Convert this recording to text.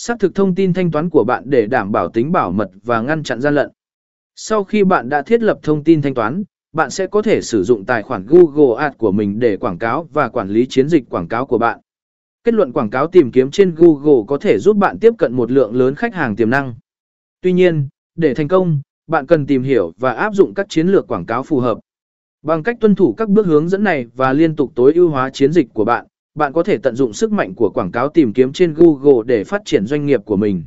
xác thực thông tin thanh toán của bạn để đảm bảo tính bảo mật và ngăn chặn gian lận. Sau khi bạn đã thiết lập thông tin thanh toán, bạn sẽ có thể sử dụng tài khoản Google Ads của mình để quảng cáo và quản lý chiến dịch quảng cáo của bạn. Kết luận quảng cáo tìm kiếm trên Google có thể giúp bạn tiếp cận một lượng lớn khách hàng tiềm năng. Tuy nhiên, để thành công, bạn cần tìm hiểu và áp dụng các chiến lược quảng cáo phù hợp. Bằng cách tuân thủ các bước hướng dẫn này và liên tục tối ưu hóa chiến dịch của bạn, bạn có thể tận dụng sức mạnh của quảng cáo tìm kiếm trên Google để phát triển doanh nghiệp của mình.